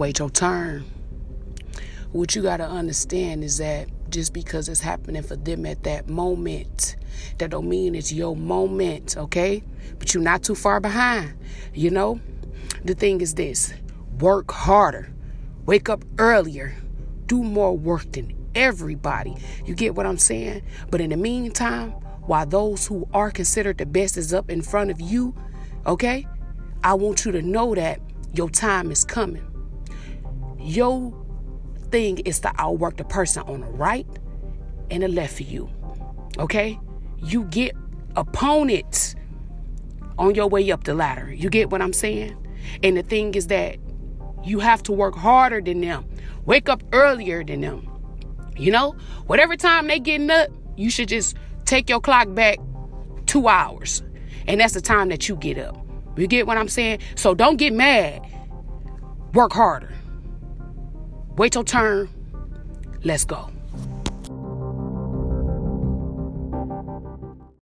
Wait your turn. What you got to understand is that just because it's happening for them at that moment, that don't mean it's your moment, okay? But you're not too far behind, you know? The thing is this work harder, wake up earlier, do more work than everybody. You get what I'm saying? But in the meantime, while those who are considered the best is up in front of you, okay? I want you to know that your time is coming. Your thing is to outwork the person on the right and the left of you. Okay? You get opponents on your way up the ladder. You get what I'm saying? And the thing is that you have to work harder than them. Wake up earlier than them. You know, whatever time they getting up, you should just take your clock back two hours. And that's the time that you get up. You get what I'm saying? So don't get mad. Work harder. Wait your turn. Let's go.